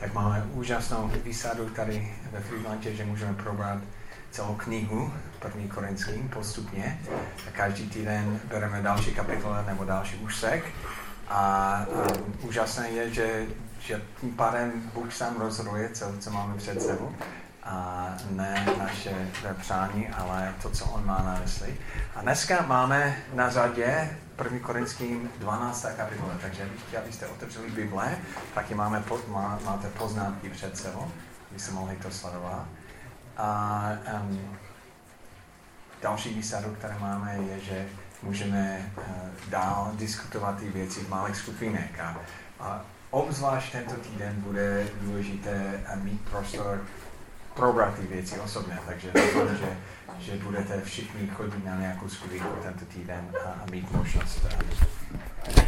tak máme úžasnou výsadu tady ve Friedlandě, že můžeme probrat celou knihu první Korinským postupně. A každý týden bereme další kapitole nebo další úsek. A um, úžasné je, že, že tím pádem Bůh sám rozhoduje, co, co máme před sebou a ne naše přání, ale to, co on má na mysli. A dneska máme na řadě 1. Korinským 12. kapitola, takže bych chtěl, abyste otevřeli Bible, taky máme, má, máte poznámky před sebou, se mohli to sledovat. A um, další výsadu, které máme, je, že můžeme uh, dál diskutovat ty věci v malých skupinek. A, a obzvlášť tento týden bude důležité mít prostor probrat ty věci osobně, takže doufám, že, že budete všichni chodit na nějakou skupinku tento týden a, a mít možnost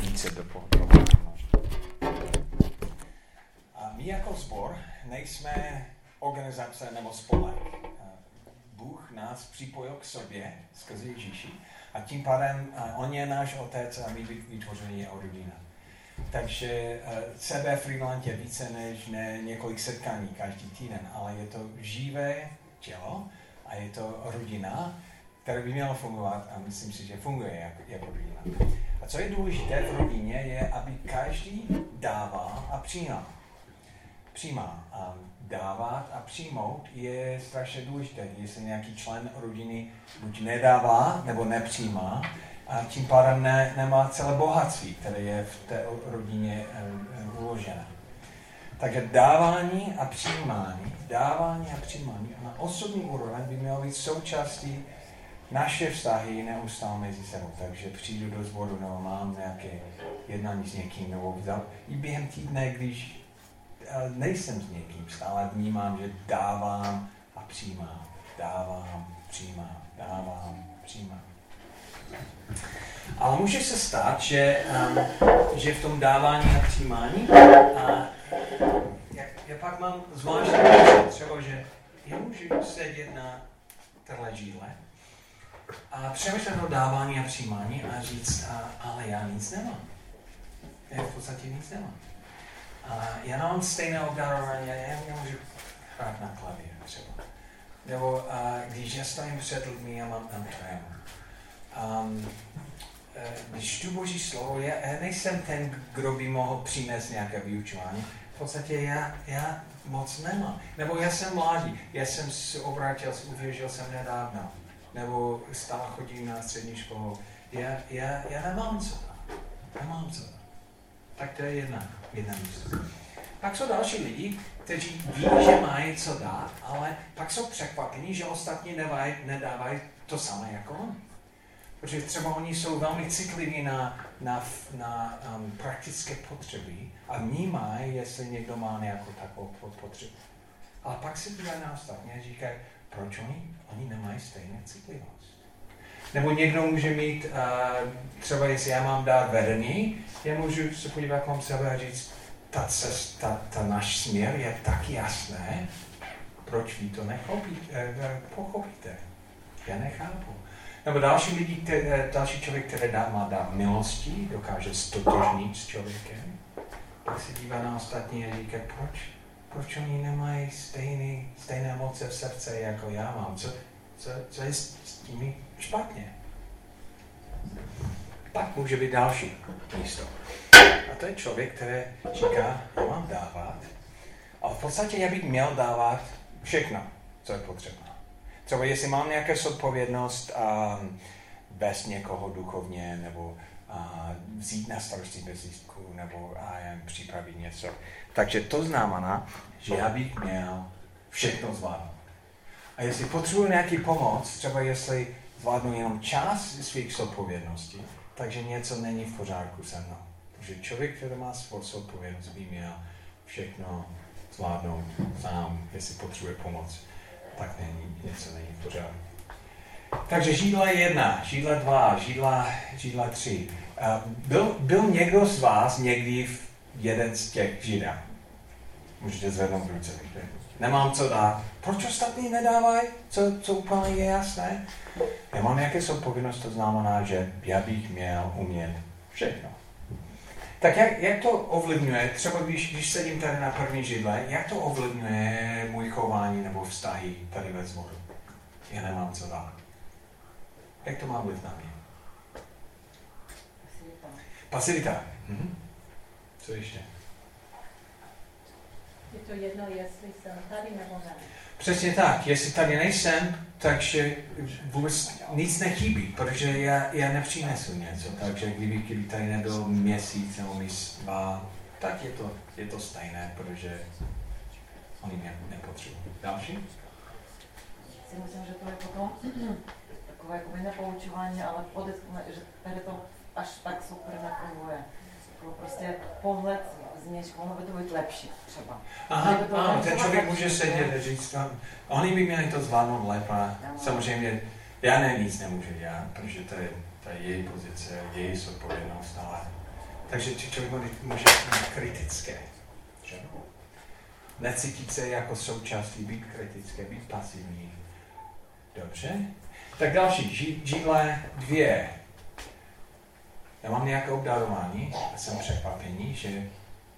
jít se do A my jako sbor nejsme organizace nebo spolek. Bůh nás připojil k sobě skrze Ježíši a tím pádem on je náš otec a my vytvoření jeho rodina. Takže uh, sebe Freeland je více než ne, několik setkání každý týden, ale je to živé tělo a je to rodina, která by měla fungovat a myslím si, že funguje jako, jako rodina. A co je důležité v rodině je, aby každý dával a přijímal. Přijímá. A dávat a přijmout je strašně důležité. Jestli nějaký člen rodiny buď nedává nebo nepřijímá, a tím pádem ne, nemá celé bohatství, které je v té rodině uložené. Takže dávání a přijímání, dávání a přijímání na osobní úroveň by mělo být součástí naše vztahy neustále mezi sebou. Takže přijdu do sboru, nebo mám nějaké jednání s někým, nebo vzal. I během týdne, když uh, nejsem s někým, stále vnímám, že dávám a přijímám. Dávám, přijímám, dávám, přijímám. Ale může se stát, že, um, že v tom dávání a přijímání, a já, já pak mám zvláštní třeba, že já můžu sedět na téhle žíle a přemýšlet o dávání a přijímání a říct, a, ale já nic nemám. Já v podstatě nic nemám. A já mám stejné obdarování, já, já můžu hrát na klavír třeba. Nebo a, když já stojím před lidmi a mám tam trému čtu Boží slovo, já, já nejsem ten, kdo by mohl přinést nějaké vyučování. V podstatě já, já moc nemám. Nebo já jsem mladý, já jsem se obrátil, uvěřil jsem nedávno. Nebo stále chodím na střední školu. Já, já, já nemám co dát. Nemám co dát. Tak to je jedna, jedna místo. Pak jsou další lidi, kteří ví, že mají co dát, ale pak jsou překvapení, že ostatní nedávají to samé jako oni. Protože třeba oni jsou velmi citliví na, na, na um, praktické potřeby a vnímají, jestli někdo má nějakou takovou potřebu. Ale pak se dívají na ostatní a říkají, proč oni, oni nemají stejné citlivost. Nebo někdo může mít, uh, třeba jestli já mám dát vedení, já můžu se podívat kolem sebe a říct, ta cesta, ta náš směr je tak jasné, proč vy to nechopíte, uh, pochopíte. Já nechápu. Nebo další lidi, které, další člověk, který dá, má dát milosti, dokáže stotožnit s člověkem, tak se dívá na ostatní a říká, proč? Proč oni nemají stejný, stejné moce v srdce, jako já mám? Co, co, co je s, s tím špatně? Pak může být další místo. A to je člověk, který říká, já mám dávat. A v podstatě já bych měl dávat všechno, co je potřeba. Třeba jestli mám nějakou zodpovědnost a vést někoho duchovně, nebo a vzít na starosti bezlístku, nebo a jen připravit něco. Takže to znamená, že já bych měl všechno zvládnout. A jestli potřebuji nějaký pomoc, třeba jestli zvládnu jenom část svých zodpovědností, takže něco není v pořádku se mnou. Protože člověk, který má svou zodpovědnost, by měl všechno zvládnout sám, jestli potřebuje pomoc tak není, něco není v pořádku. Takže žídla jedna, žídla dva, žídla, žídla tři. Byl, byl někdo z vás někdy v jeden z těch židá? Můžete zvednout ruce. Nemám co dát. Proč ostatní nedávají? Co, co úplně je jasné? Já mám nějaké zodpovědnost, to znamená, že já bych měl umět všechno. Tak jak, jak to ovlivňuje, třeba když, když sedím tady na první židle, jak to ovlivňuje můj chování nebo vztahy tady ve zboru? Já nemám co dát. Jak to má vliv na mě? Pasivita. Pasivita. Mhm. Co ještě? Je to jedno, jestli jsem tady nebo ne. Přesně tak. Jestli tady nejsem, takže vůbec nic nechybí, protože já, já nepřinesu něco. Takže kdyby, kdyby tady nebyl měsíc nebo měsíc dva, tak je to, je to stejné, protože oni mě nepotřebují. Další? Si myslím, že to je potom takové jako nepoučování, ale podotkne, že tady to až tak super nefunguje. Jako prostě pohled z mohlo by to být lepší třeba. Aha, to ano, ten člověk může sedět a říct, oni by měli to zvládnout lépe. Samozřejmě já ne, nic nemůžu dělat, protože to je, to je její pozice, její zodpovědnost, ale takže člověk může být kritické. Že? Necítit se jako součástí, být kritické, být pasivní. Dobře. Tak další, židle dvě. Já mám nějaké obdarování a jsem překvapení, že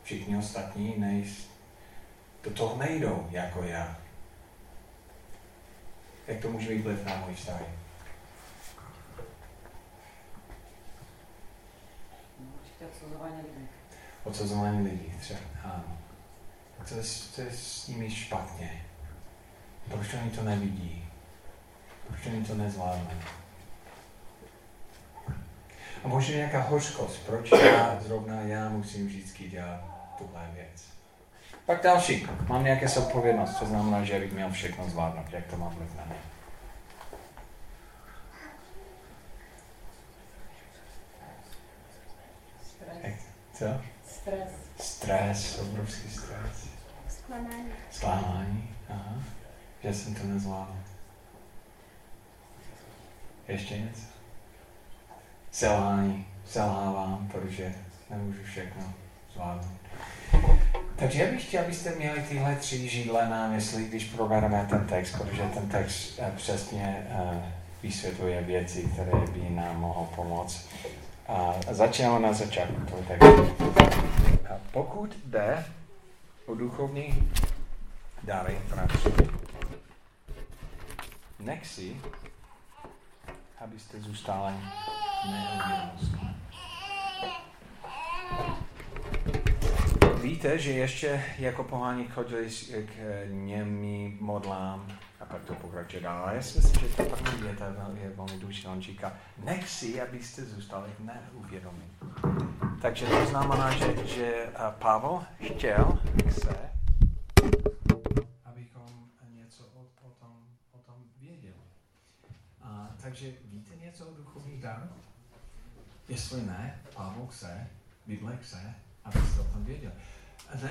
všichni ostatní nejs, do toho nejdou jako já. Jak to může být vliv na můj vztah? Odsuzování lidí. Odsuzování lidí, třeba. Ano. To to je s nimi špatně. Proč oni to nevidí? Proč oni to nezvládnou? A možná nějaká hořkost, proč já, zrovna já musím vždycky dělat tuhle věc. Pak další. Mám nějaké zodpovědnost, to znamená, že bych měl všechno zvládnout, jak to mám vliv na mě. Stres. Co? Stres. Stres, obrovský stres. Zklamání. Zklamání, aha. Že jsem to nezvládl. Ještě něco? Selhání. Selhávám, protože nemůžu všechno zvládnout. Takže já bych chtěl, abyste měli tyhle tři židle na mysli, když probereme ten text, protože ten text eh, přesně eh, vysvětluje věci, které by nám mohou pomoct. A začínáme na začátku toho textu. A pokud jde o duchovní dary, nech si, abyste zůstali víte, že ještě jako pohání chodili k němi modlám a pak to pokračuje dál. Já si myslím, že ta první věta je velmi důležitá. On říká, nech si, abyste zůstali neuvědomí. Takže to znamená, že, že Pavel chtěl se, abychom něco o, o, tom, o tom věděli. A, takže o duchovních darech? Jestli ne, Pavel chce, Bible chce, abyste o tom věděli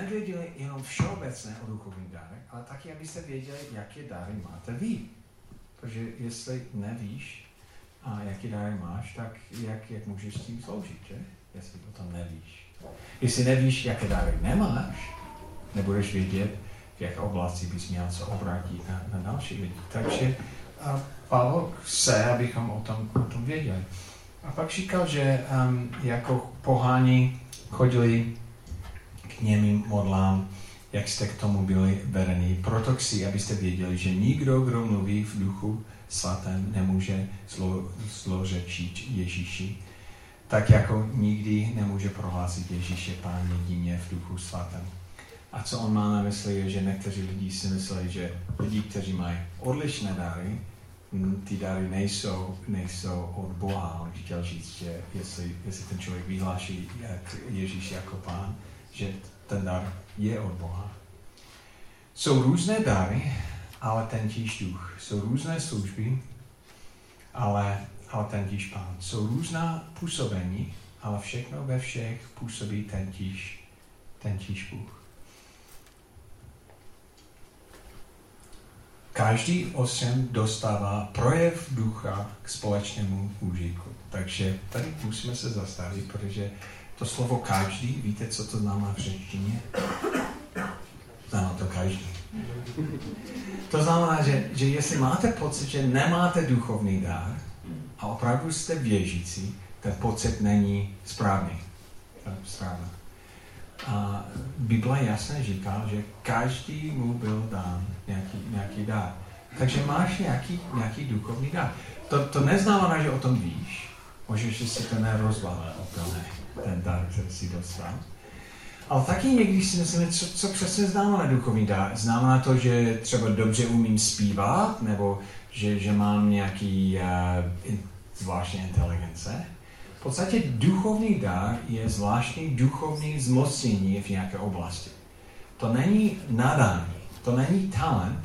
nevěděli jenom všeobecné o duchovních dárech, ale taky, abyste věděli, jaké dáry máte vy. Protože jestli nevíš, a jaký dáry máš, tak jak, jak můžeš s tím sloužit, že? Jestli o tom nevíš. Jestli nevíš, jaké dáry nemáš, nebudeš vědět, v jaké oblasti bys měl se obrátit na, na další lidi. Takže a Pavel chce, abychom o tom, o tom věděli. A pak říkal, že um, jako pohání chodili němým modlám, jak jste k tomu byli vedeni. Proto chci, abyste věděli, že nikdo, kdo mluví v duchu svatém, nemůže zlo, zlořečit Ježíši. Tak jako nikdy nemůže prohlásit Ježíše Pán jedině v duchu svatém. A co on má na mysli, je, že někteří lidi si myslí, že lidi, kteří mají odlišné dary, hm, ty dary nejsou, nejsou od Boha. On chtěl říct, že jestli, jestli ten člověk vyhláší Ježíš jako pán, že ten dar je od Boha. Jsou různé dary, ale ten tíž duch. Jsou různé služby, ale, ale ten tíž pán. Jsou různá působení, ale všechno ve všech působí ten tíž, ten tíž Bůh. Každý osm dostává projev ducha k společnému užitku. Takže tady musíme se zastavit, protože to slovo každý, víte, co to znamená v řečtině? Znamená to každý. To znamená, že, že jestli máte pocit, že nemáte duchovní dár a opravdu jste věřící, ten pocit není správný. správně. A Bible jasně říká, že každý mu byl dán nějaký, nějaký dar. Takže máš nějaký, nějaký duchovní dar. To, to neznamená, že o tom víš. Možná, že si to nerozvalil úplně, ten dar, který si dostal. Ale taky někdy si myslíme, co, co přesně znamená duchovní dar. Znamená to, že třeba dobře umím zpívat, nebo že, že mám nějaký uh, zvláštní inteligence. V podstatě duchovní dar je zvláštní duchovní zmocnění v nějaké oblasti. To není nadání, to není talent,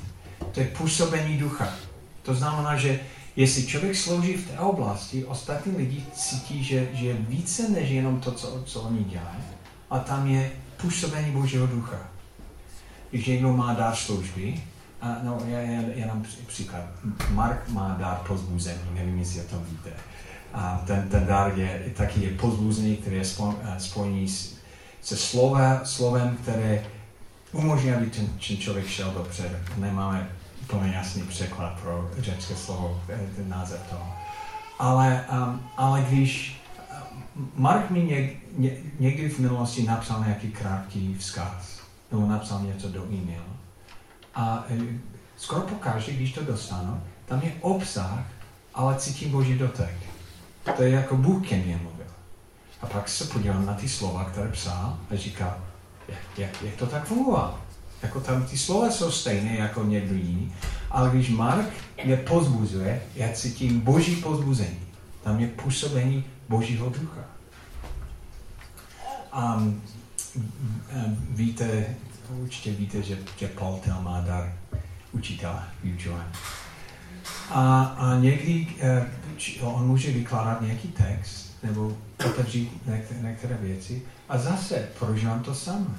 to je působení ducha. To znamená, že jestli člověk slouží v té oblasti, ostatní lidi cítí, že, že je více než jenom to, co, co oni dělají, a tam je působení Božího ducha. Když někdo má dár služby, a no, já, já, já dám příklad. Mark má dár pozbuzení, nevím, jestli o tom víte. A ten, ten dár je taky je pozbuzení, který je eh, spojený se slova, slovem, které umožní, aby ten, ten člověk šel dopředu. Nemáme úplně jasný překlad pro řecké slovo, eh, ten název toho. Ale, um, ale když Mark mi něk, ně, někdy v minulosti napsal nějaký krátký vzkaz, nebo napsal něco do e-mail. A e, skoro pokaždé, když to dostanu, tam je obsah, ale cítím boží dotek. To je jako Bůh ke mně mluvil. A pak se podívám na ty slova, které psal a říká, jak, jak, jak to tak fungovalo. Jako tam ty slova jsou stejné jako někdo jiný, ale když Mark mě pozbuzuje, já cítím boží pozbuzení. Tam je působení Božího ducha. A um, víte, určitě víte, že, že Paul Tel má dar učitele vyučování. A, a někdy uh, on může vykládat nějaký text nebo otevřít některé, věci a zase prožívám to sám.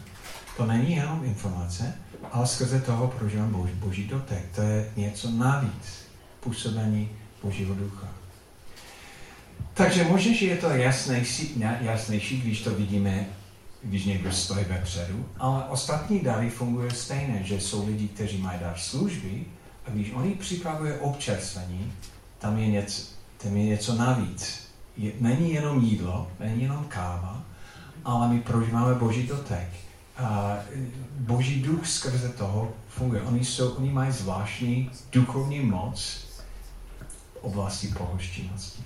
To není jenom informace, ale skrze toho prožívám boží, boží dotek. To je něco navíc, působení Božího ducha. Takže možná, že je to jasnější, jasnější, když to vidíme, když někdo stojí vepředu, ale ostatní dary fungují stejně, že jsou lidi, kteří mají dar služby a když oni připravují občerstvení, tam je něco, tam je něco navíc. Je, není jenom jídlo, není jenom káva, ale my prožíváme boží dotek. A boží duch skrze toho funguje. Oni, jsou, oni mají zvláštní duchovní moc v oblasti pohoštěnosti.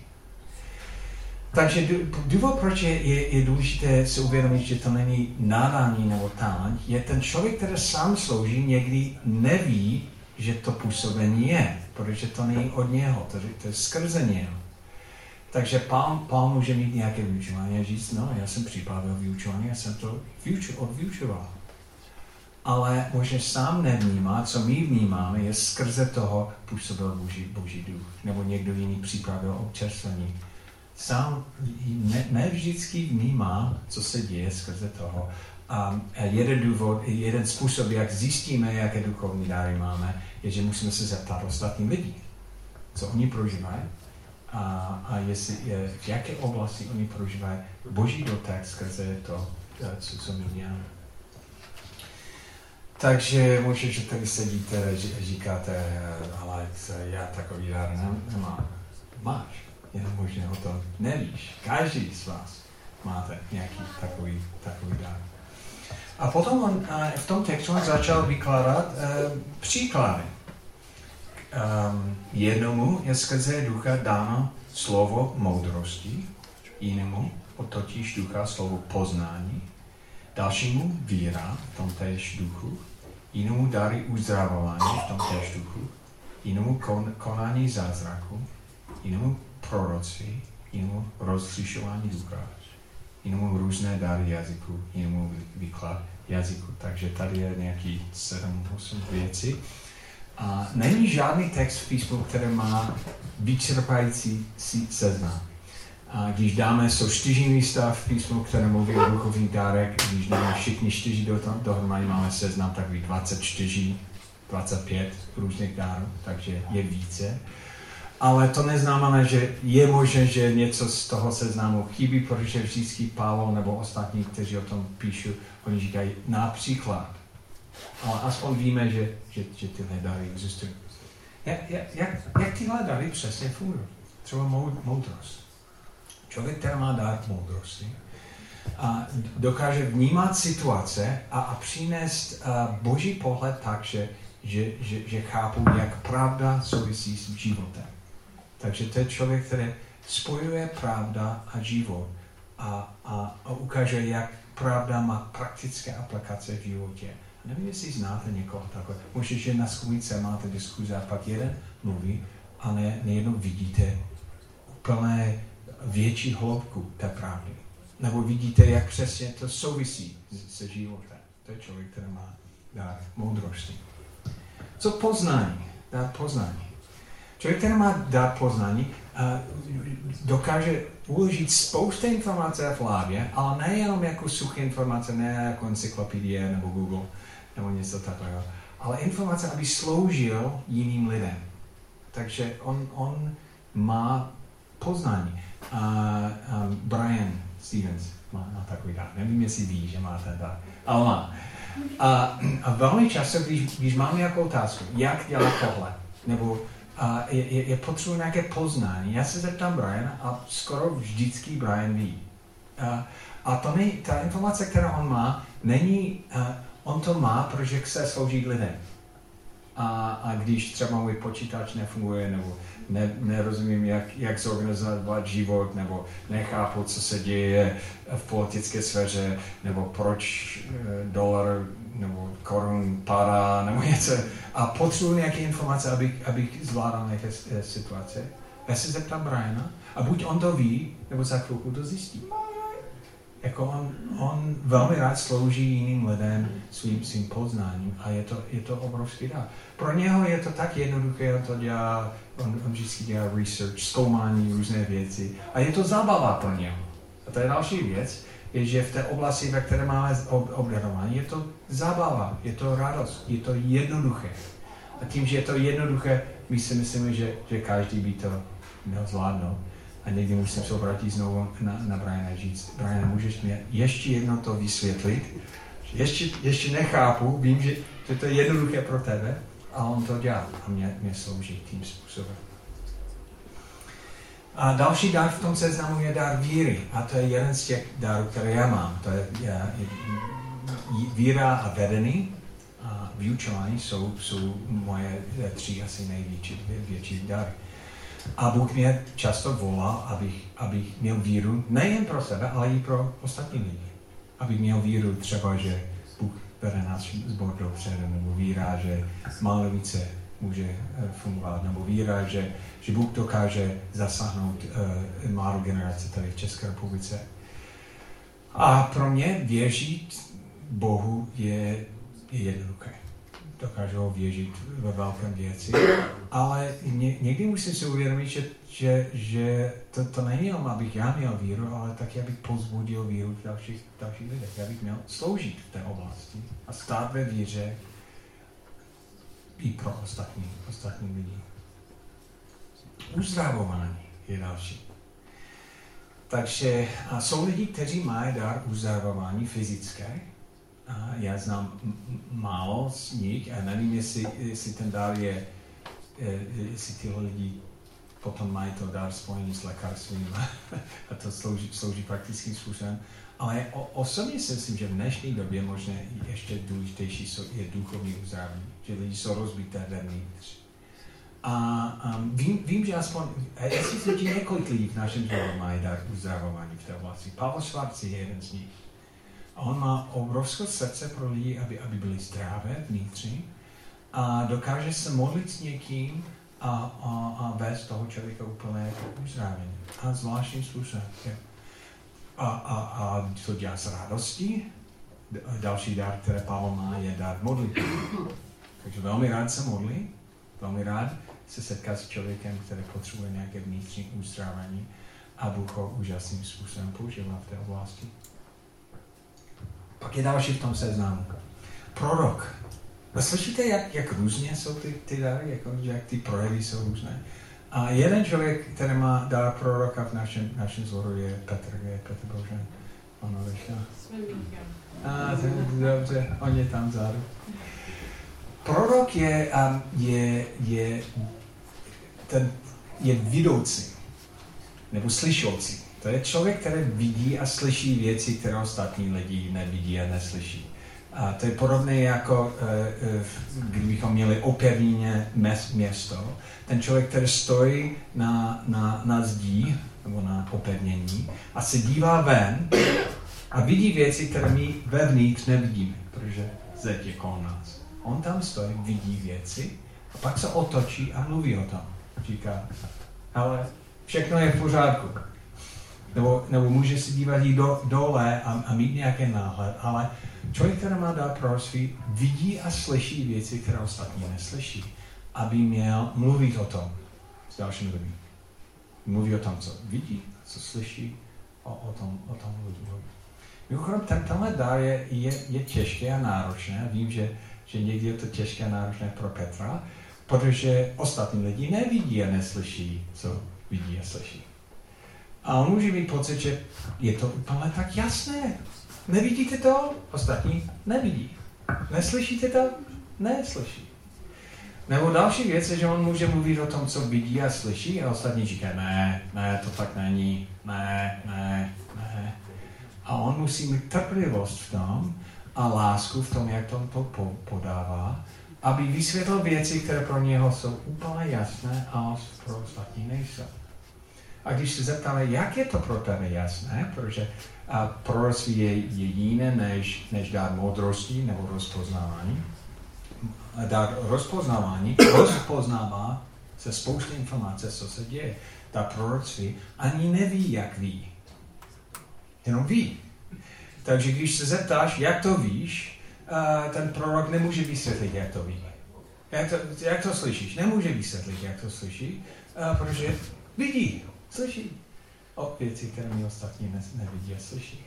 Takže důvod, proč je, je, je důležité si uvědomit, že to není nádání nebo talent, je ten člověk, který sám slouží, někdy neví, že to působení je, protože to není od něho, to, to je skrze něho. Takže pán, pán může mít nějaké vyučování a říct, no, já jsem připravil vyučování, já jsem to vyuču, odvyučoval. Ale možná sám nevnímá, co my vnímáme, je skrze toho působil Boží, Boží duch, nebo někdo jiný připravil občerstvení sám ne, ne vždycky vnímá, co se děje skrze toho. A jeden důvod, jeden způsob, jak zjistíme, jaké duchovní dáry máme, je, že musíme se zeptat ostatní lidí, co oni prožívají a, a jestli, je, v jaké oblasti oni prožívají boží dotek skrze to, co, co my děláme. Takže možná, že tady sedíte říkáte, ale já takový dar nemám. Máš jenom možná o tom nevíš. Každý z vás máte nějaký takový, takový dar. A potom on v tom textu on začal vykládat uh, příklady. Um, jednomu je skrze ducha dáno slovo moudrosti, jinému totiž ducha slovo poznání, dalšímu víra v tom též duchu, jinému dary uzdravování v tom též duchu, jinému kon, konání zázraku, jinému proroci, jinému rozlišování ducha, jinému různé dary jazyku, jinému výklad jazyku. Takže tady je nějaký 7-8 věcí. A není žádný text v písmu, který má vyčerpající seznam. A když dáme, jsou čtyři místa v písmu, které mluví o duchovní dárek, když dáme všichni čtyři do dohromady máme seznam takový 24, 25 různých dárů, takže je více. Ale to neznamená, že je možné, že něco z toho seznamu chybí, protože vždycky Pavel nebo ostatní, kteří o tom píšu, oni říkají například. Ale aspoň víme, že, že, že tyhle dary existují. Jak, jak, jak, tyhle dary přesně fungují? Třeba moudrost. Člověk, který má dár moudrosti, a dokáže vnímat situace a, a přinést a, boží pohled tak, že, že, že, že chápu, jak pravda souvisí s životem. Takže to je člověk, který spojuje pravda a život a, a, a ukáže, jak pravda má praktické aplikace v životě. Nevím, jestli znáte někoho takhle. Možná, že na zkoušce máte diskuze a pak jeden mluví a ne, vidíte úplné větší hloubku té pravdy. Nebo vidíte, jak přesně to souvisí se životem. To je člověk, který má dát moudrosti. Co poznání? Dát poznání. Člověk, který má dát poznání, dokáže uložit spoustu informací v hlavě, ale nejenom jako suché informace, ne jako encyklopedie nebo Google nebo něco takového, ale informace, aby sloužil jiným lidem. Takže on, on má poznání. Uh, um, Brian Stevens má, má takový dar. Nevím, jestli ví, že má ten dar, ale má. A, a velmi často, když, když mám nějakou otázku, jak dělat tohle, nebo a je, je, je potřeba nějaké poznání. Já se zeptám Brian a skoro vždycky Brian ví. A, a to není, ta informace, která on má, není, uh, on to má, protože chce sloužit lidem. A, a když třeba můj počítač nefunguje, nebo ne, nerozumím, jak, jak zorganizovat život, nebo nechápu, co se děje v politické sféře, nebo proč e, dolar nebo korun padá, nebo něco. A potřebuji nějaké informace, abych, abych zvládal nějaké e, situace. Já se zeptám Briana a buď on to ví, nebo za chvilku to zjistí jako on, on velmi rád slouží jiným lidem svým, svým poznáním a je to, je to obrovský dár. Pro něho je to tak jednoduché, on to dělá, on, on vždycky dělá research, zkoumání různé věci a je to zábava pro něho. A to je další věc, že v té oblasti, ve které máme obdarování, je to zábava, je to radost, je to jednoduché. A tím, že je to jednoduché, my si myslíme, že, že každý by to měl zvládnout. A někdy musím se obrátit znovu na, na Briana a říct, Brian, můžeš mě ještě jedno to vysvětlit? Ještě, ještě nechápu, vím, že, že to je jednoduché pro tebe, a on to dělá a mě, mě slouží tím způsobem. A další dar v tom seznamu je dar víry. A to je jeden z těch darů, které já mám. To je, je, je víra a vedení a vyučování jsou, jsou moje tři asi největší větší dary. A Bůh mě často volá, abych, abych měl víru nejen pro sebe, ale i pro ostatní lidi. Abych měl víru třeba, že Bůh vede náš zbor dopředu, nebo víra, že více může eh, fungovat, nebo víra, že, že Bůh dokáže zasáhnout uh, mladou generaci tady v České republice. A pro mě věřit Bohu je, je jednoduché dokážou věřit ve velkém věci, ale ně, někdy musím si uvědomit, že, že, že to, to není jenom, abych já měl víru, ale taky, abych pozbudil víru v dalších, dalších lidech. Já bych měl sloužit v té oblasti a stát ve víře i pro ostatní, ostatní lidi. Uzdravování je další. Takže a jsou lidi, kteří mají dar uzdravování fyzické, já znám málo z nich a nevím, jestli, jestli ten dár je, jestli tyhle lidi potom mají to dár spojený s lékařstvím a to slouží, slouží praktickým způsobem. Ale o, osobně si myslím, že v dnešní době možná ještě důležitější je duchovní uzdravení, že lidi jsou rozbité vevnitř. A um, vím, vím, že aspoň, jestli se několik lidí v našem zboru mají dar uzdravování v té oblasti. Pavel Švarc je jeden z nich. A on má obrovské srdce pro lidi, aby, aby byli zdravé vnitřní a dokáže se modlit s někým a, a, a vést toho člověka úplně jako uzdravení. A zvláštním způsobem. A, a, a to dělá s radostí. Další dar, které Pavel má, je dar modlitby. Takže velmi rád se modlí, velmi rád se setká s člověkem, který potřebuje nějaké vnitřní uzdravení a Bůh ho úžasným způsobem používá v té oblasti. Pak je další v tom seznamu. Prorok. A slyšíte, jak, jak různě jsou ty, ty dary, jako, jak ty projevy jsou různé. A jeden člověk, který má dar proroka v našem, našem zboru, je Petr, je Petr Božen. Ono vyšel. A, dobře, on je tam vzadu. Prorok je, um, je, je, ten, je vidoucí, nebo slyšoucí. To je člověk, který vidí a slyší věci, které ostatní lidi nevidí a neslyší. A to je podobné jako, eh, eh, kdybychom měli opevněné město. Ten člověk, který stojí na, na, na zdí nebo na opevnění a se dívá ven a vidí věci, které my vevnitř nevidíme, protože zeď je kolem nás. On tam stojí, vidí věci a pak se otočí a mluví o tom. Říká, ale všechno je v pořádku. Nebo, nebo může se dívat jí do, dole a, a mít nějaký náhled, ale člověk, který má dát proroctví, vidí a slyší věci, které ostatní neslyší, aby měl mluvit o tom s dalším lidmi. Mluví o tom, co vidí, co slyší, o, o tom, o tom mluví. Mimochodem, ten, tenhle dar je, je, je těžké a náročné. Vím, že, že někdy je to těžké a náročné pro Petra, protože ostatní lidi nevidí a neslyší, co vidí a slyší. A on může mít pocit, že je to úplně tak jasné. Nevidíte to? Ostatní nevidí. Neslyšíte to? Neslyší. Nebo další věc je, že on může mluvit o tom, co vidí a slyší a ostatní říkají, ne, ne, to tak není, ne, ne, ne. A on musí mít trpělivost v tom a lásku v tom, jak to, to podává, aby vysvětlil věci, které pro něho jsou úplně jasné a pro ostatní nejsou. A když se zeptáme, jak je to pro tebe jasné, protože a proroctví je, je jiné než, než dát moudrosti nebo rozpoznávání. Dát rozpoznávání rozpoznává se spousty informací, co se děje. Ta proroctví ani neví, jak ví. Jenom ví. Takže když se zeptáš, jak to víš, ten prorok nemůže vysvětlit, jak to ví. Jak to, jak to slyšíš? Nemůže vysvětlit, jak to slyší, protože vidí slyší o věci, které mi ostatní ne, nevidí a slyší.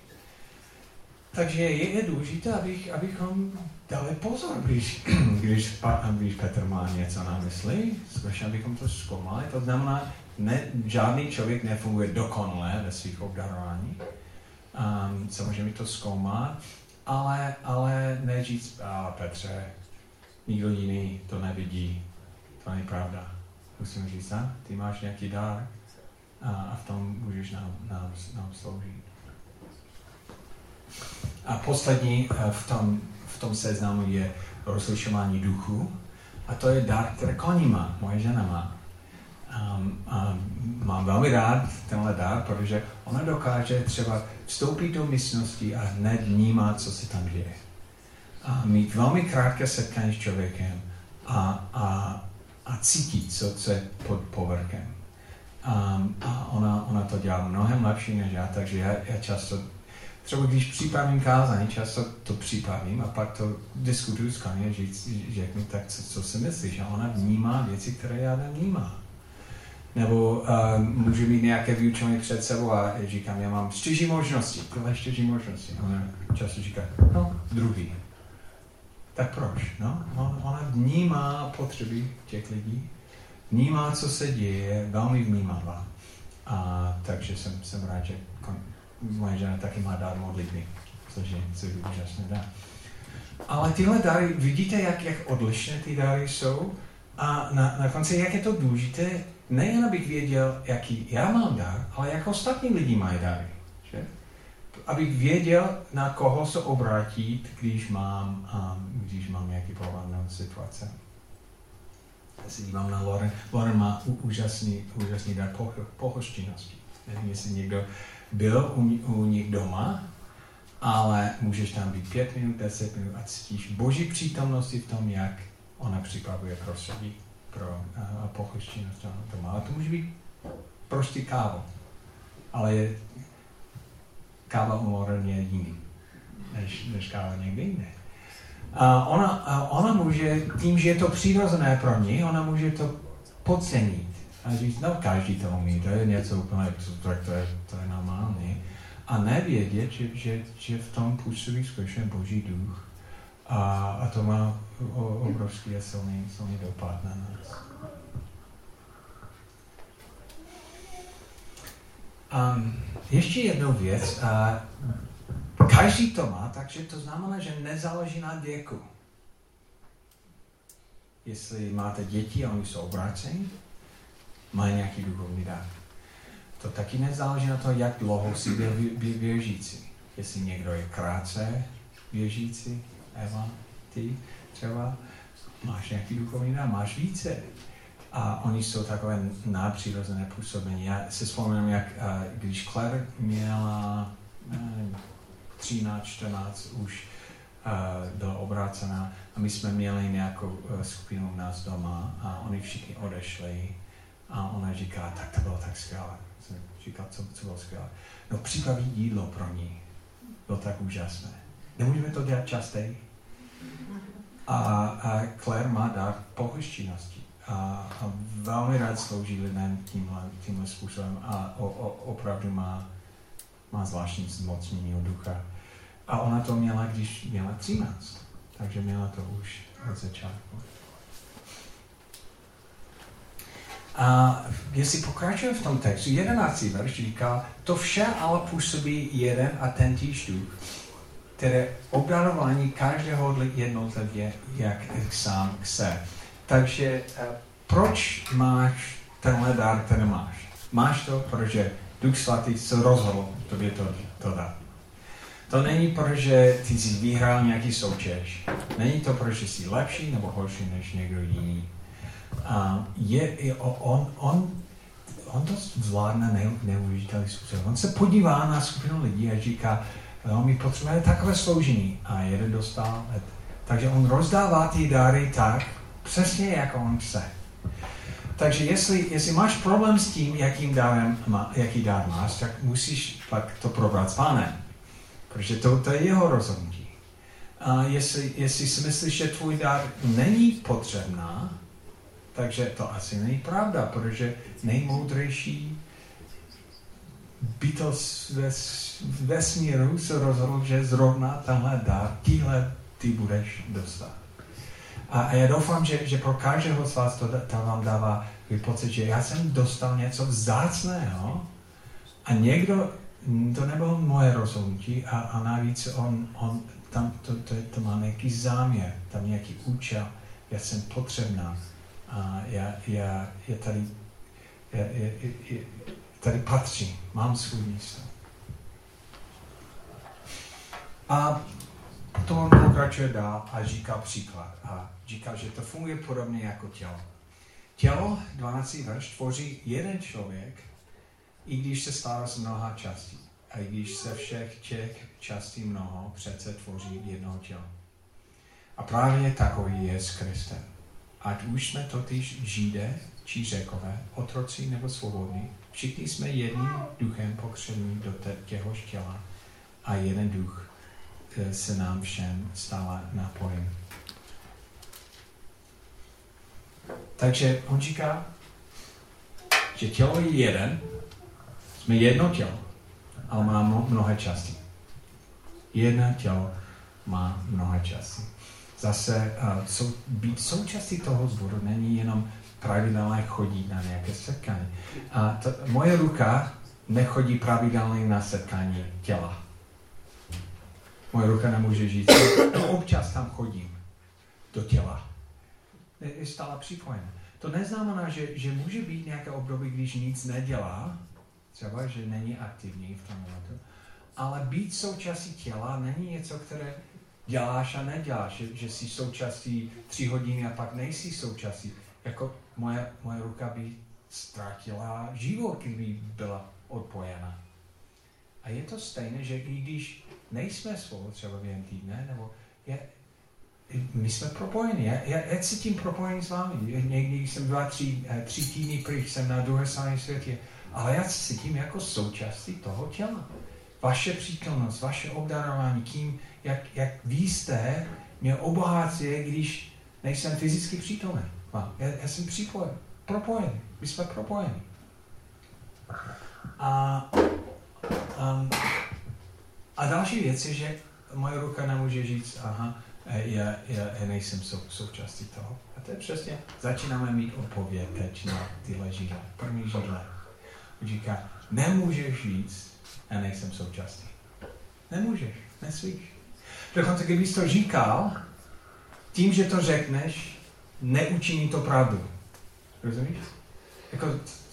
Takže je, je důležité, abych, abychom dali pozor, když, když, když Petr má něco na mysli, skutečně abychom to zkoumali. To znamená, ne, žádný člověk nefunguje dokonale ve svých obdarování. Um, samozřejmě to zkoumat, ale, ale neříct, a Petře, nikdo jiný to nevidí, to není pravda. Musím říct, a? ty máš nějaký dar, a v tom můžeš nám, nám, nám sloužit. A poslední eh, v tom, v tom seznamu je rozlišování duchu. A to je dar, který koní má, moje žena má. Um, um, mám velmi rád tenhle dar, protože ona dokáže třeba vstoupit do místnosti a hned vnímat, co se tam děje. A mít velmi krátké setkání s člověkem a, a, a cítit, co, co je pod povrchem. Um, a ona, ona to dělá mnohem lepší než já, takže já, já často, třeba když připravím kázání, často to připravím a pak to diskutuju s Kaně, řeknu, tak co, co si myslíš? A ona vnímá věci, které já nevnímám. Nebo um, můžu mít nějaké vyučení před sebou a říkám, já mám čtyři možnosti, tohle čtyři možnosti. Ona často říká, no, druhý. Tak proč? No, ona vnímá potřeby těch lidí vnímá, co se děje, velmi vnímavá. A takže jsem, jsem rád, že moje žena taky má dár modlitby, což je, což je úžasné dá. Ale tyhle dary, vidíte, jak, jak odlišné ty dary jsou? A na, na konci, jak je to důležité, nejen abych věděl, jaký já mám dar, ale jak ostatní lidi mají dary. Že? Abych věděl, na koho se obrátit, když mám, um, když mám nějaký problém situace se dívám na Loren. Loren má úžasný, úžasný dar pohoštěnosti. Nevím, jestli někdo byl u, u nich doma, ale můžeš tam být pět minut, deset minut a cítíš boží přítomnosti v tom, jak ona připravuje prostředí pro uh, pohoštěnost doma. Ale to může být prostě káva. Ale je, káva u Loren je jiný, než, než káva někde jiné. A ona, a ona může, tím, že je to přirozené pro ní, ona může to podcenit. A říct, no každý to umí, to je něco úplně, to, to, je, to je normální. A nevědět, že, že, že v tom působí skutečně boží duch. A, a to má obrovský a silný, silný dopad na nás. Um, ještě jednu věc. Uh, Každý to má, takže to znamená, že nezáleží na věku. Jestli máte děti a oni jsou obráceni, mají nějaký duchovní dar. to taky nezáleží na to, jak dlouho si byl věřící. Jestli někdo je krátce věřící, Eva, ty třeba, máš nějaký duchovní dár, máš více. A oni jsou takové nadpřirozené působení. Já si vzpomínám, jak když Claire měla 13, 14 už byla obrácená a my jsme měli nějakou e, skupinu u nás doma a oni všichni odešli a ona říká, tak to bylo tak skvělé. Jsem říkal, co, co bylo skvělé. No připravit jídlo pro ní. Bylo tak úžasné. Nemůžeme to dělat častěji? A, a Claire má dar pohostinnosti. A, a velmi rád slouží lidem tímhle, tímhle způsobem a o, o, opravdu má, má zvláštní zmocnění ducha. A ona to měla, když měla 13. Takže měla to už od začátku. A jestli pokračujeme v tom textu, 11. verš říká, to vše ale působí jeden a ten týž duch, které obdarování každého jednotlivě, jak sám chce. Takže uh, proč máš tenhle dár, který máš? Máš to, protože Duch Svatý se rozhodl tobě to, to dát. To není proto, že ty jsi vyhrál nějaký soutěž. Není to proto, že jsi lepší nebo horší než někdo jiný. A je, je on, on, on to zvládne ne, neuvěřitelný způsob. On se podívá na skupinu lidí a říká, no, my potřebujeme takové sloužení. A jeden dostal. Takže on rozdává ty dary tak, přesně jako on chce. Takže jestli, jestli máš problém s tím, jakým dárem má, jaký dár máš, tak musíš pak to probrat s pánem. Protože to, to je jeho rozhodnutí. A jestli, jestli si myslíš, že tvůj dár není potřebná, takže to asi není pravda, protože nejmoudřejší bytost ve, vesmíru se rozhodl, že zrovna tenhle dár, tíhle ty budeš dostat. A, a já doufám, že, že pro každého z vás to, to vám dává pocit, že já jsem dostal něco vzácného a někdo to nebylo moje rozhodnutí a, a navíc on, on tam to, to, to má nějaký záměr, tam nějaký účel, já jsem potřebná a já, já, já tady, já, já, já, tady patří, mám svůj místo. A potom on pokračuje dál a říká příklad. A říká, že to funguje podobně jako tělo. Tělo, 12. verš, tvoří jeden člověk, i když se stává z mnoha částí. A i když se všech těch částí mnoho, přece tvoří jedno tělo. A právě takový je s Kristem. Ať už jsme totiž židé, či řekové, otroci nebo svobodní, všichni jsme jedním duchem pokření do těhož těla a jeden duch se nám všem stále napojen. Takže on říká, že tělo je jeden, jsme jedno tělo, ale má mnohé části. Jedno tělo má mnohé části. Zase uh, sou, být součástí toho zboru není jenom pravidelné chodí na nějaké setkání. A to, moje ruka nechodí pravidelně na setkání těla. Moje ruka nemůže žít. Občas tam chodím do těla. Je stále připojen. To neznamená, že, že může být nějaké období, když nic nedělá, třeba, že není aktivní v tom momentu, ale být součástí těla není něco, které děláš a neděláš, že, že jsi součástí tři hodiny a pak nejsi součástí. Jako moje, moje ruka by ztratila život, kdyby byla odpojena. A je to stejné, že i když nejsme spolu třeba během týdne, nebo je, my jsme propojeni. Já, já, já cítím propojení s vámi. Někdy jsem dva, tři, eh, tři týdny pryč, jsem na druhé straně světě, ale já cítím jako součástí toho těla. Vaše přítomnost, vaše obdarování, tím, jak, jak vy jste, mě obohacuje, když nejsem fyzicky přítomen. Já, já jsem připojen, propojený. My jsme propojeni. A, um, a další věc je, že moje ruka nemůže říct, aha, já, já, já nejsem sou, součástí toho. A to je přesně, začínáme mít odpověď teď na tyhle židle. První židle. Říká, nemůžeš říct, já nejsem součástí. Nemůžeš, nesvíš. Dokonce kdybys to říkal, tím, že to řekneš, neučiní to pravdu. Rozumíš? Jako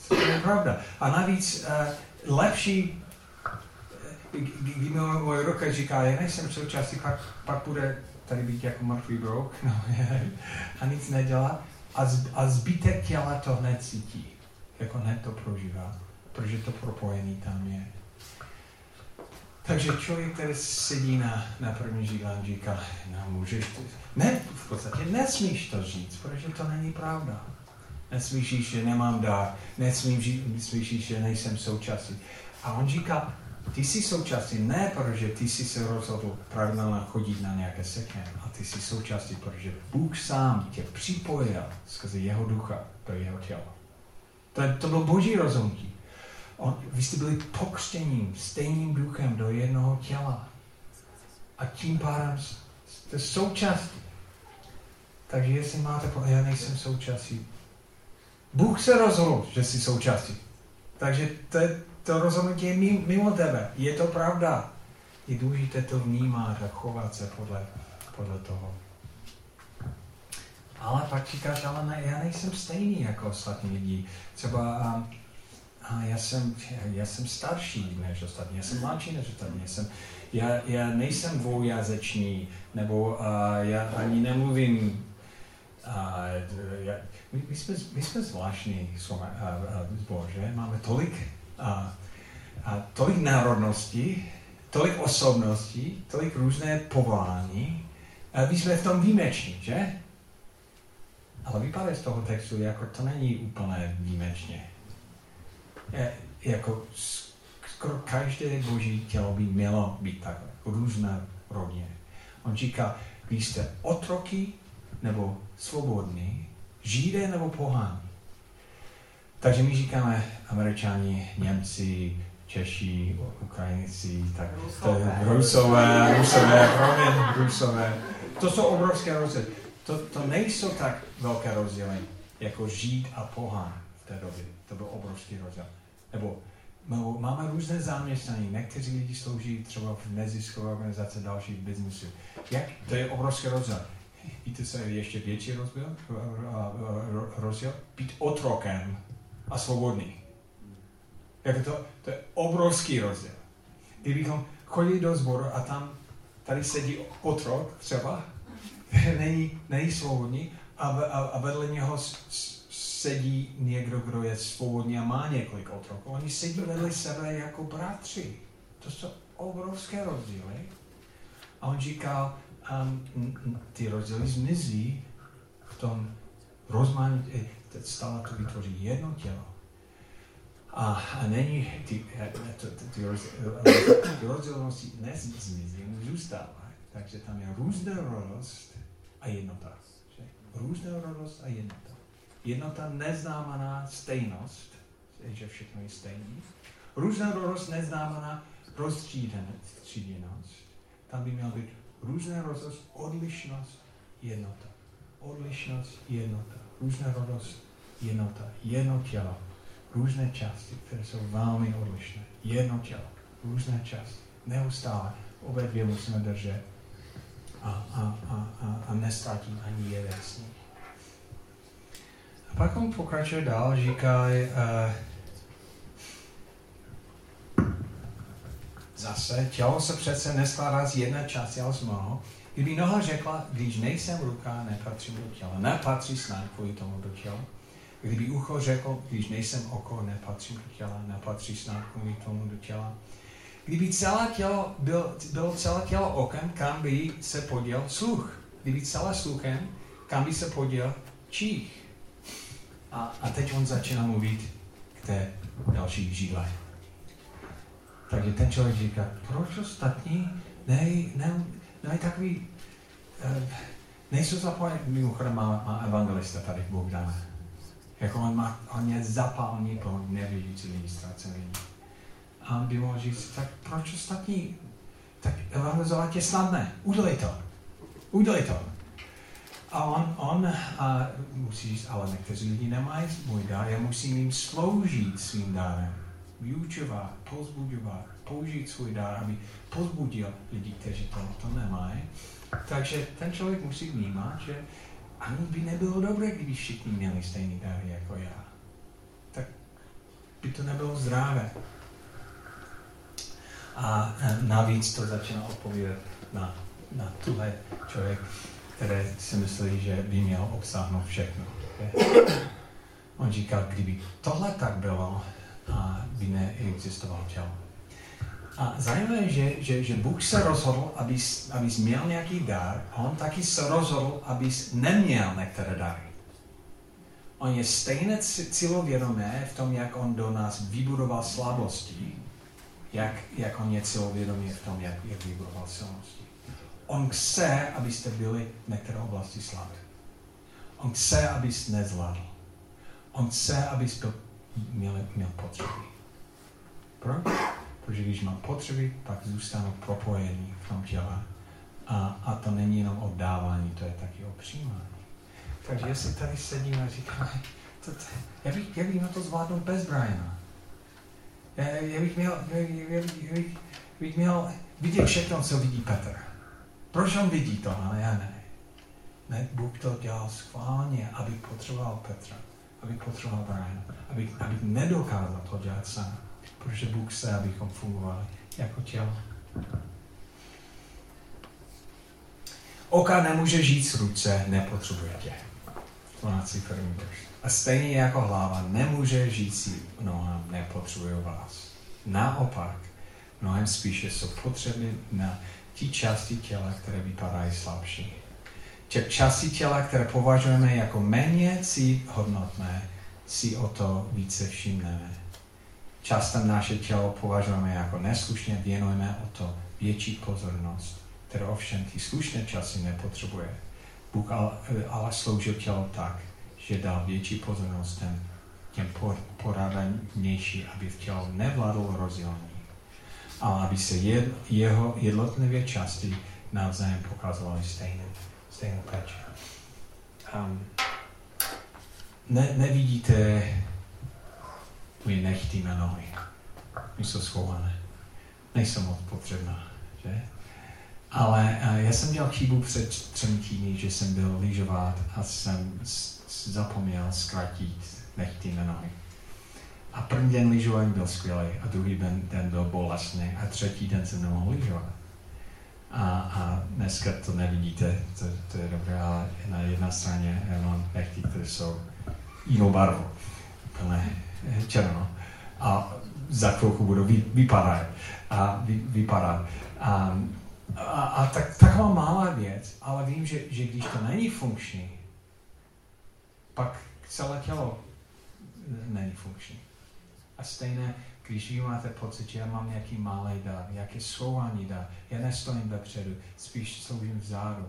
To je pravda. A navíc uh, lepší, eh, kdy mi můj ruka říká, já nejsem součástí, pak, pak bude tady být jako mrtvý brouk, no, a nic nedělá. A, z, a zbytek těla to hned cítí, jako hned to prožívá, protože to propojený tam je. Takže člověk, který sedí na, na první židle, říká, no můžeš, to, ne, v podstatě nesmíš to říct, protože to není pravda. Neslyšíš, že nemám dár, neslyšíš, že nejsem součástí. A on říká, ty jsi součástí ne, protože ty jsi se rozhodl pravidelně chodit na nějaké sekne, a ty jsi součástí, protože Bůh sám tě připojil skrze jeho ducha do jeho těla. To, to bylo boží rozhodnutí. On, vy jste byli pokřtěním stejným duchem do jednoho těla. A tím pádem jste součástí. Takže jestli máte, já nejsem součástí. Bůh se rozhodl, že jsi součástí. Takže to, to rozhodnutí je mimo tebe. Je to pravda. Je důležité to vnímat a chovat se podle, podle toho. Ale pak říkáš, ale ne, já nejsem stejný jako ostatní lidi. Třeba um, a já jsem, já jsem starší než ostatní, já jsem mladší než ostatní, já, jsem, já, já nejsem dvoujazyčný, nebo uh, já ani nemluvím uh, já, my, my, jsme, my jsme zvláštní zbor, že? Máme tolik, uh, uh, tolik národností, tolik osobností, tolik různé povolání. Uh, my jsme v tom výjimeční, že? Ale vypadá z toho textu, jako to není úplně výjimečně jako skoro každé boží tělo by mělo být takhle, různé rodně. On říká, když jste otroky nebo svobodní, židé nebo pohání. Takže my říkáme američani, Němci, Češi, Ukrajinci, tak rusové, to, rusové, rusové, promiň, rusové. To jsou obrovské rozdíly. To, to nejsou tak velké rozdíly jako žít a pohán v té době. To byl obrovský rozdíl nebo máme různé zaměstnání, někteří lidi slouží třeba v neziskové organizace, další biznesy. Jak? To je obrovský rozdíl. Víte, co je ještě větší rozdíl? rozdíl? Být otrokem a svobodný. Jak to, to je obrovský rozdíl. Kdybychom chodili do sboru a tam tady sedí otrok třeba, není, není svobodný a, a, a vedle něho s, s, sedí někdo, kdo je svobodný a má několik otroků. Oni sedí vedle sebe jako bratři. To jsou obrovské rozdíly. A on říkal, um, ty rozdíly zmizí v tom rozmanitě, eh, stále to vytvoří jedno tělo. A, a není, ty, eh, ty, ty, ty, rozdílnosti nezmizí, zůstávají. Takže tam je různorodost a jednota. Různorodost a jednota. Jednota neznamená stejnost, že všechno je stejný. Různorodost neznamená rozstříděnost. Tam by měl být různorodost, odlišnost, jednota. Odlišnost, jednota. Různorodost, jednota. Jedno tělo. Různé části, které jsou velmi odlišné. Jedno tělo. Různé části. Neustále. Obě dvě musíme držet a, a, a, a, a nestratím ani jeden z nich. A pak on pokračuje dál, říká, uh, zase, tělo se přece neskládá z jedné části, ale z mnoho. Kdyby noha řekla, když nejsem ruka, nepatřím do těla. Nepatří snad kvůli tomu do těla. Kdyby ucho řekl, když nejsem oko, nepatřím do těla, nepatří snad kvůli tomu do těla. Kdyby celé tělo byl, bylo celé tělo okem, kam by se poděl sluch. Kdyby celé sluchem, kam by se poděl čích. A, a teď on začíná mluvit k té další žíle. Takže ten člověk říká, proč ostatní ne, ne, ne takový, uh, nejsou zapojení, mimochodem má, má evangelista tady Bogdana. Jako on, má, on je zapálný pro nevědící lidi, ztracený A by mohl říct, tak proč ostatní, tak evangelizovat je snadné, udělej to, udělej to. A on, on a musí říct, ale někteří lidi nemají můj dar, já musím jim sloužit svým dárem. Vyučovat, pozbudovat, použít svůj dar, aby pozbudil lidi, kteří to, to nemají. Takže ten člověk musí vnímat, že ani by nebylo dobré, kdyby všichni měli stejný dar jako já. Tak by to nebylo zdravé. A eh, navíc to začíná odpovídat na, na tuhle člověk, který si myslí, že by měl obsáhnout všechno. On říkal, kdyby tohle tak bylo, a by neexistoval tělo. A zajímavé je, že, že, že Bůh se rozhodl, abys, abys měl nějaký dar, a on taky se rozhodl, abys neměl některé dary. On je stejně cílovědomé v tom, jak on do nás vybudoval slabosti, jak, jak on je cílovědomý v tom, jak, jak vybudoval silnosti. On chce, abyste byli v některé oblasti slabí. On chce, abyste nezvládl. On chce, abyste měl, měl potřeby. Proč? Protože když mám potřeby, pak zůstanou propojení v tom těle. A, a to není jenom o dávání, to je taky o přijímání. Takže jestli tady sedím a říkám, to, to, já, bych, já bych na to zvládnout bez Briana. Já, já, bych měl, já, já, já, bych, bych měl vidět všechno, co vidí Petr. Proč on vidí to, ale já ne. Ne, Bůh to dělal schválně, aby potřeboval Petra, aby potřeboval Brian, aby, aby nedokázal to dělat sám. Protože Bůh chce, abychom fungovali jako tělo. Oka nemůže žít z ruce, nepotřebuje tě. 12. první. A stejně jako hlava nemůže žít si nohám, nepotřebuje vás. Naopak, mnohem spíše jsou potřeby na ti části těla, které vypadají slabší. Těch části těla, které považujeme jako méně si hodnotné, si o to více všimneme. Často naše tělo považujeme jako neslušně, věnujeme o to větší pozornost, kterou ovšem ty slušné časy nepotřebuje. Bůh ale sloužil tělo tak, že dal větší pozornost těm, poradenější, aby v tělo nevládl rozdělení, ale aby se je, jeho jednotlivé části navzájem pokazovaly stejnou, stejnou péči. Um, ne, nevidíte moje nechty na nohy. My jsou schované. Nejsou moc potřebná, že? Ale uh, já jsem dělal chybu před třemi týdny, že jsem byl lyžovat a jsem zapomněl zkratit nechty na nohy. A první den lyžování byl skvělý a druhý den, den byl bolestný a třetí den jsem nemohl lyžovat. A, a dneska to nevidíte, to, to je dobré, ale na jedné straně já mám nechty, které jsou jinou barvu, plné černo. A za chvilku budou vy, vypadat. A vy, vypadat. A, a, a tak, taková malá věc, ale vím, že, že když to není funkční, pak celé tělo není funkční. A stejné, když vy máte pocit, že já mám nějaký malý dar, nějaký schování dar, já nestojím vepředu, spíš sloužím vzadu,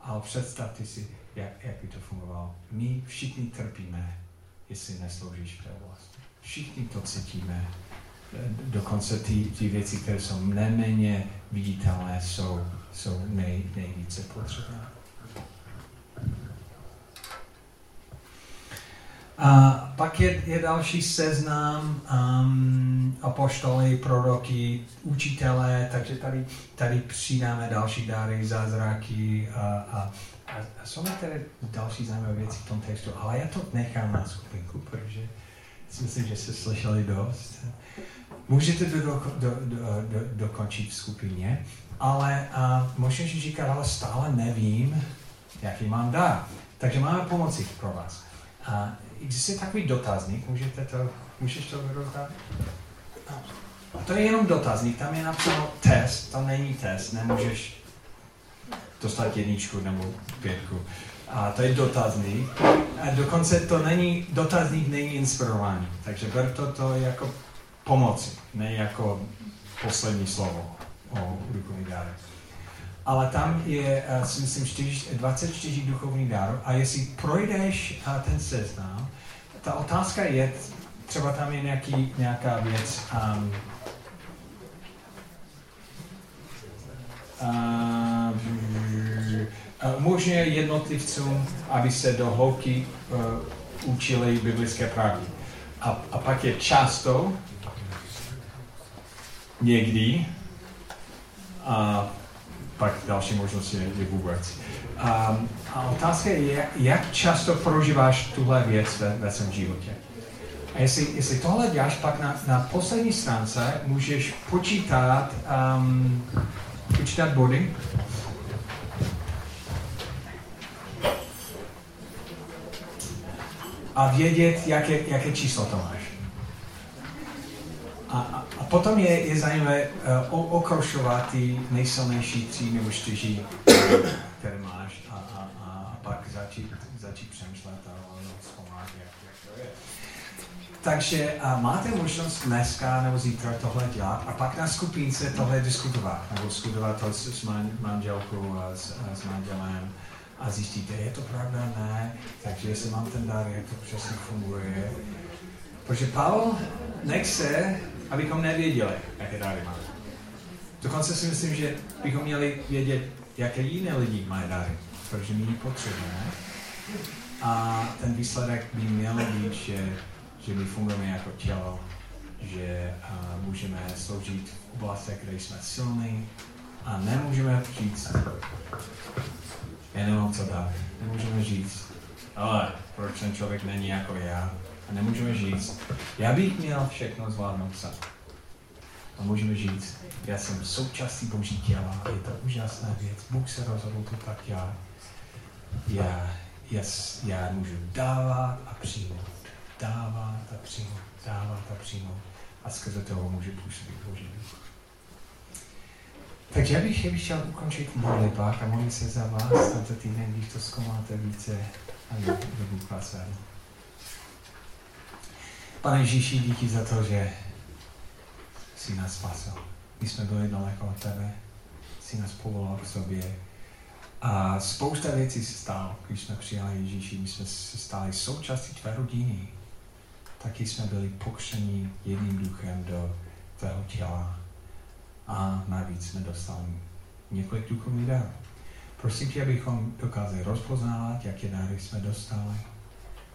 ale představte si, jak, jak by to fungovalo. My všichni trpíme, jestli nesloužíš v té oblasti. Všichni to cítíme. Dokonce ty, ty věci, které jsou neméně viditelné, jsou, jsou nej, nejvíce potřebné. A pak je, je další seznam um, apoštoly, proroky, učitelé, takže tady, tady přidáme další dary, zázraky a, a, a, a jsou některé další zajímavé věci v tom textu, ale já to nechám na skupinku, protože si myslím, že jste slyšeli dost. Můžete to do, do, do, do, dokončit v skupině, ale uh, můžeš říkat, ale stále nevím, jaký mám dár. Takže máme pomoci pro vás. A existuje takový dotazník, můžete to, můžeš to vyrozdat? A to je jenom dotazník, tam je napsáno test, to není test, nemůžeš dostat jedničku nebo pětku. A to je dotazník. A dokonce to není, dotazník není inspirování. Takže ber to, to jako pomoci, ne jako poslední slovo o duchovní dárech. Ale tam je, uh, si myslím, 4, 24 duchovní dárů a jestli projdeš uh, ten seznam, ta otázka je, třeba tam je nějaký, nějaká věc, um, uh, umožňuje jednotlivcům, aby se do hloubky uh, učili biblické pravdy. A, a pak je často, někdy, a pak další možnost je, je vůbec. Um, a otázka je, jak často prožíváš tuhle věc ve, ve svém životě. A jestli, jestli tohle děláš, pak na, na poslední stránce můžeš počítat, um, počítat body. A vědět, jaké, jaké číslo to máš. A, a, a potom je, je zajímavé uh, okrošovat ty nejsilnější tři nebo čtyři, které máš a, a, a pak začít, přemýšlet a zkoumat, jak, jak to je. Takže a máte možnost dneska nebo zítra tohle dělat a pak na skupince tohle diskutovat, nebo diskutovat to s, s manželkou a s, a s manželem a zjistíte, je to pravda, ne, takže jestli mám ten dar, jak to přesně funguje. Protože Pavel nechce, abychom nevěděli, jaké dary máme. Dokonce si myslím, že bychom měli vědět, jaké jiné lidi mají dary, protože my ji potřebujeme. A ten výsledek by měl být, že že my fungujeme jako tělo, že uh, můžeme sloužit v oblastech, kde jsme silní a nemůžeme říct, já co dát, nemůžeme říct, ale proč ten člověk není jako já a nemůžeme říct, já bych měl všechno zvládnout sám. A můžeme říct, já jsem součástí Boží těla, je to úžasná věc, Bůh se rozhodl to tak dělat. Já, já, já můžu dávat a přijmout dávat a přijmout, dávat a přijmout. A skrze toho může působit Boží duch. Takže já bych, já bych chtěl ukončit modlitbách a modlit se za vás tento týden, když to zkoumáte více a do Bůh vás Pane Ježíši, díky za to, že jsi nás spasil. My jsme byli daleko od tebe, jsi nás povolal k sobě. A spousta věcí se stalo, když jsme přijali Ježíši. My jsme se stali součástí tvé rodiny taky jsme byli pokření jedním duchem do tvého těla a navíc jsme dostali několik duchovních darů. Prosím tě, abychom dokázali rozpoznávat, jaké dary jsme dostali.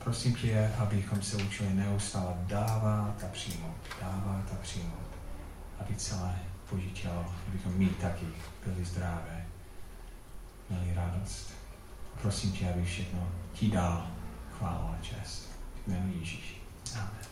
Prosím tě, abychom se učili neustále dávat a přijmout, dávat a přijmout, aby celé Boží tělo, abychom my taky byli zdravé, měli radost. Prosím tě, aby všechno ti dal chválu a čest. Jmenuji Ježíš. Amen.